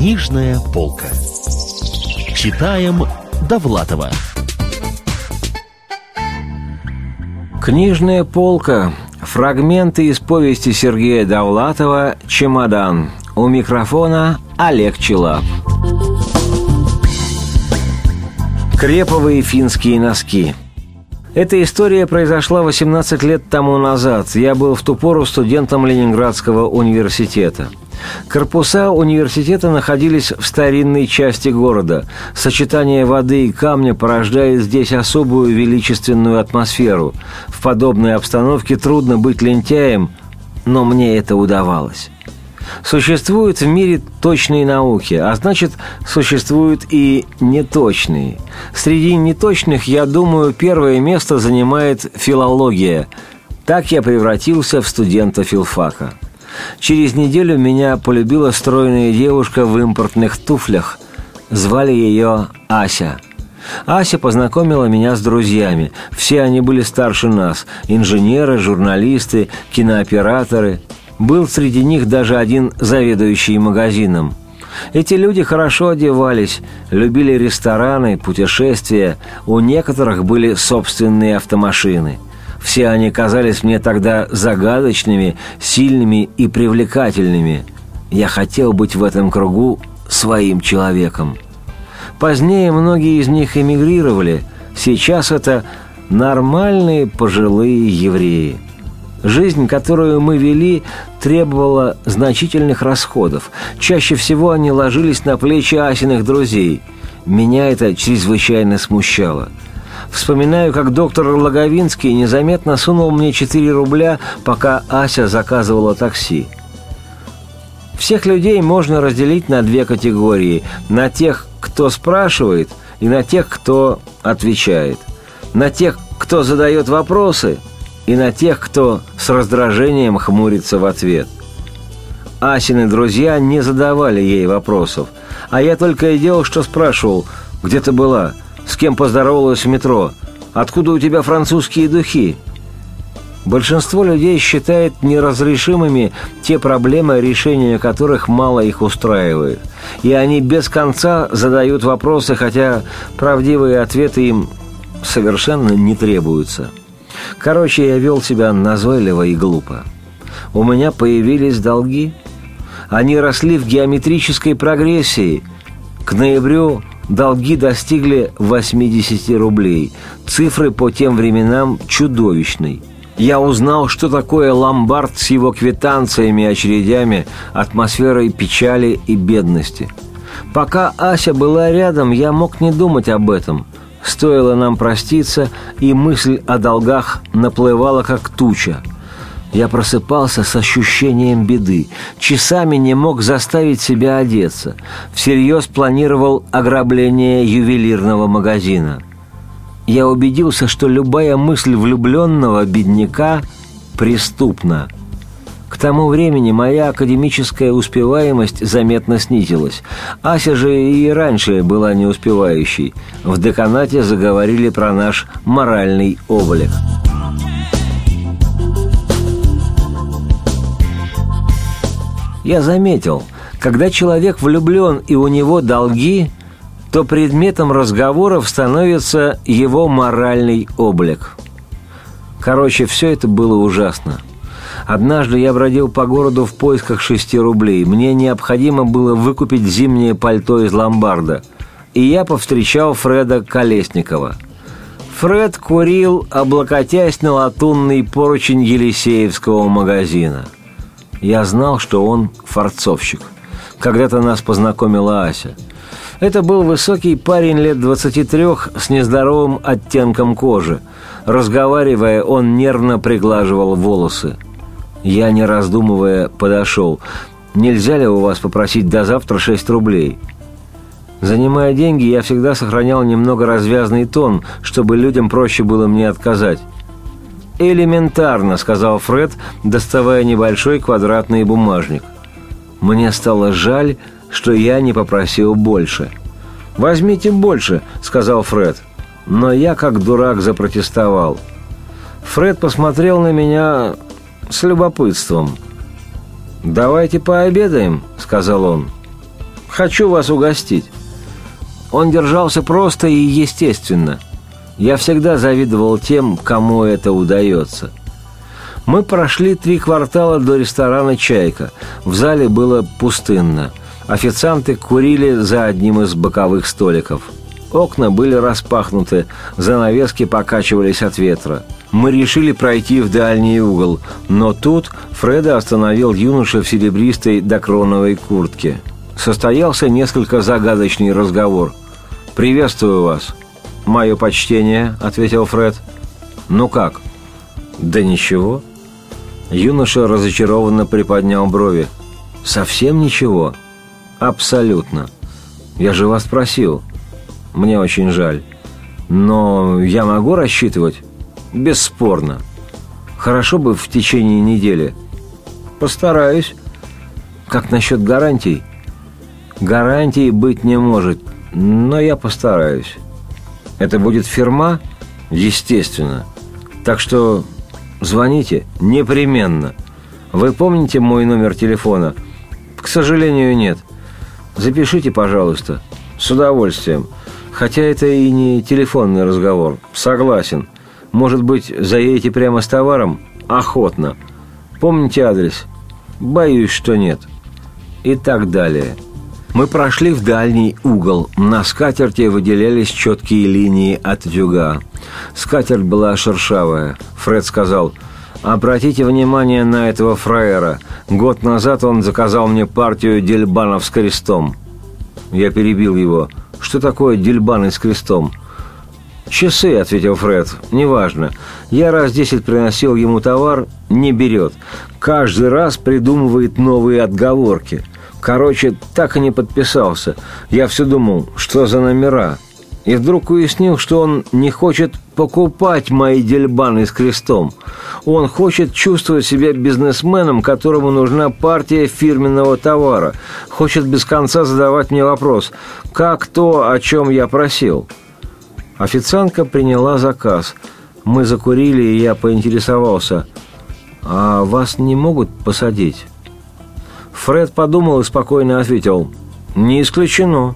Книжная полка. Читаем Довлатова. Книжная полка. Фрагменты из повести Сергея Довлатова «Чемодан». У микрофона Олег Челап. Креповые финские носки. Эта история произошла 18 лет тому назад. Я был в ту пору студентом Ленинградского университета. Корпуса университета находились в старинной части города. Сочетание воды и камня порождает здесь особую величественную атмосферу. В подобной обстановке трудно быть лентяем, но мне это удавалось. Существуют в мире точные науки, а значит, существуют и неточные. Среди неточных, я думаю, первое место занимает филология. Так я превратился в студента филфака. Через неделю меня полюбила стройная девушка в импортных туфлях. Звали ее Ася. Ася познакомила меня с друзьями. Все они были старше нас. Инженеры, журналисты, кинооператоры – был среди них даже один заведующий магазином. Эти люди хорошо одевались, любили рестораны, путешествия, у некоторых были собственные автомашины. Все они казались мне тогда загадочными, сильными и привлекательными. Я хотел быть в этом кругу своим человеком. Позднее многие из них эмигрировали. Сейчас это нормальные пожилые евреи – Жизнь, которую мы вели, требовала значительных расходов. Чаще всего они ложились на плечи Асиных друзей. Меня это чрезвычайно смущало. Вспоминаю, как доктор Логовинский незаметно сунул мне 4 рубля, пока Ася заказывала такси. Всех людей можно разделить на две категории. На тех, кто спрашивает, и на тех, кто отвечает. На тех, кто задает вопросы – и на тех, кто с раздражением хмурится в ответ. Асины друзья не задавали ей вопросов, а я только и делал, что спрашивал, где ты была, с кем поздоровалась в метро, откуда у тебя французские духи. Большинство людей считает неразрешимыми те проблемы, решения которых мало их устраивает. И они без конца задают вопросы, хотя правдивые ответы им совершенно не требуются. Короче, я вел себя назойливо и глупо. У меня появились долги. Они росли в геометрической прогрессии. К ноябрю долги достигли 80 рублей. Цифры по тем временам чудовищной. Я узнал, что такое ломбард с его квитанциями, очередями, атмосферой печали и бедности. Пока Ася была рядом, я мог не думать об этом – Стоило нам проститься, и мысль о долгах наплывала как туча. Я просыпался с ощущением беды, часами не мог заставить себя одеться, всерьез планировал ограбление ювелирного магазина. Я убедился, что любая мысль влюбленного бедняка преступна – к тому времени моя академическая успеваемость заметно снизилась. Ася же и раньше была неуспевающей. В деканате заговорили про наш моральный облик. Я заметил, когда человек влюблен и у него долги, то предметом разговоров становится его моральный облик. Короче, все это было ужасно – Однажды я бродил по городу в поисках шести рублей. Мне необходимо было выкупить зимнее пальто из ломбарда. И я повстречал Фреда Колесникова. Фред курил, облокотясь на латунный поручень Елисеевского магазина. Я знал, что он форцовщик. Когда-то нас познакомила Ася. Это был высокий парень лет 23 с нездоровым оттенком кожи. Разговаривая, он нервно приглаживал волосы – я, не раздумывая, подошел. «Нельзя ли у вас попросить до завтра шесть рублей?» Занимая деньги, я всегда сохранял немного развязный тон, чтобы людям проще было мне отказать. «Элементарно», — сказал Фред, доставая небольшой квадратный бумажник. Мне стало жаль, что я не попросил больше. «Возьмите больше», — сказал Фред. Но я, как дурак, запротестовал. Фред посмотрел на меня с любопытством. «Давайте пообедаем», — сказал он. Хочу вас угостить». Он держался просто и естественно. Я всегда завидовал тем, кому это удается. Мы прошли три квартала до ресторана «Чайка». В зале было пустынно. Официанты курили за одним из боковых столиков. Окна были распахнуты, занавески покачивались от ветра. Мы решили пройти в дальний угол, но тут Фреда остановил юноша в серебристой докроновой куртке. Состоялся несколько загадочный разговор. «Приветствую вас». «Мое почтение», — ответил Фред. «Ну как?» «Да ничего». Юноша разочарованно приподнял брови. «Совсем ничего?» «Абсолютно. Я же вас просил. Мне очень жаль. Но я могу рассчитывать?» «Бесспорно. Хорошо бы в течение недели». «Постараюсь». «Как насчет гарантий?» «Гарантий быть не может, но я постараюсь». «Это будет фирма?» «Естественно. Так что звоните непременно. Вы помните мой номер телефона?» «К сожалению, нет. Запишите, пожалуйста. С удовольствием. Хотя это и не телефонный разговор. Согласен. Может быть, заедете прямо с товаром? Охотно. Помните адрес? Боюсь, что нет. И так далее. Мы прошли в дальний угол. На скатерти выделялись четкие линии от дюга. Скатерть была шершавая. Фред сказал, «Обратите внимание на этого фраера. Год назад он заказал мне партию дельбанов с крестом». Я перебил его. «Что такое дельбаны с крестом?» «Часы», — ответил Фред, — «неважно. Я раз десять приносил ему товар, не берет. Каждый раз придумывает новые отговорки. Короче, так и не подписался. Я все думал, что за номера. И вдруг уяснил, что он не хочет покупать мои дельбаны с крестом. Он хочет чувствовать себя бизнесменом, которому нужна партия фирменного товара. Хочет без конца задавать мне вопрос, как то, о чем я просил. Официантка приняла заказ. Мы закурили, и я поинтересовался, а вас не могут посадить? Фред подумал и спокойно ответил. «Не исключено.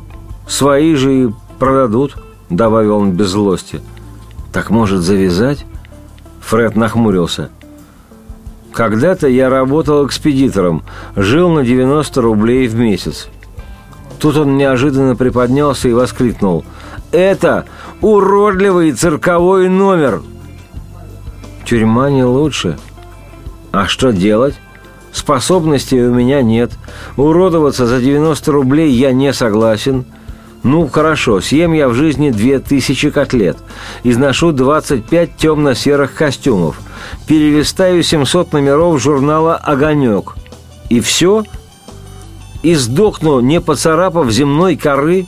Свои же и продадут», — добавил он без злости. «Так может завязать?» Фред нахмурился. «Когда-то я работал экспедитором, жил на 90 рублей в месяц. Тут он неожиданно приподнялся и воскликнул. «Это уродливый цирковой номер!» «Тюрьма не лучше. А что делать?» Способностей у меня нет. Уродоваться за 90 рублей я не согласен. Ну, хорошо, съем я в жизни 2000 котлет. Изношу 25 темно-серых костюмов. Перелистаю 700 номеров журнала «Огонек». И все? И сдохну, не поцарапав земной коры?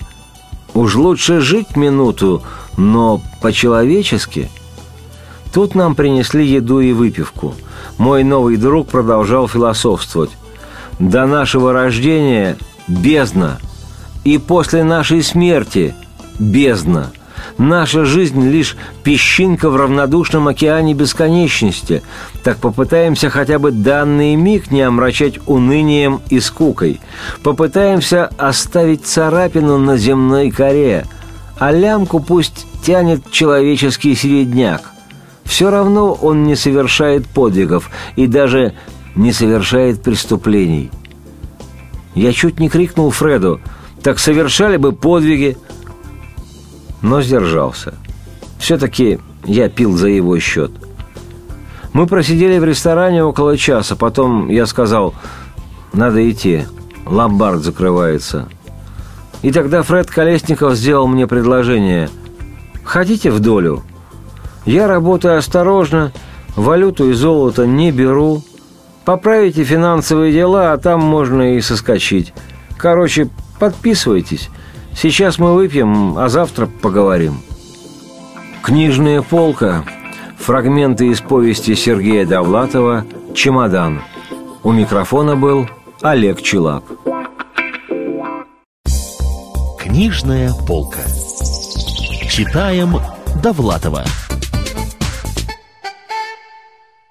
Уж лучше жить минуту, но по-человечески. Тут нам принесли еду и выпивку – мой новый друг продолжал философствовать. «До нашего рождения – бездна, и после нашей смерти – бездна. Наша жизнь – лишь песчинка в равнодушном океане бесконечности. Так попытаемся хотя бы данный миг не омрачать унынием и скукой. Попытаемся оставить царапину на земной коре, а лямку пусть тянет человеческий середняк все равно он не совершает подвигов и даже не совершает преступлений. Я чуть не крикнул Фреду, так совершали бы подвиги, но сдержался. Все-таки я пил за его счет. Мы просидели в ресторане около часа, потом я сказал, надо идти, ломбард закрывается. И тогда Фред Колесников сделал мне предложение. «Хотите в долю?» Я работаю осторожно, валюту и золото не беру. Поправите финансовые дела, а там можно и соскочить. Короче, подписывайтесь. Сейчас мы выпьем, а завтра поговорим. Книжная полка. Фрагменты из повести Сергея Довлатова «Чемодан». У микрофона был Олег Челап. Книжная полка. Читаем Довлатова.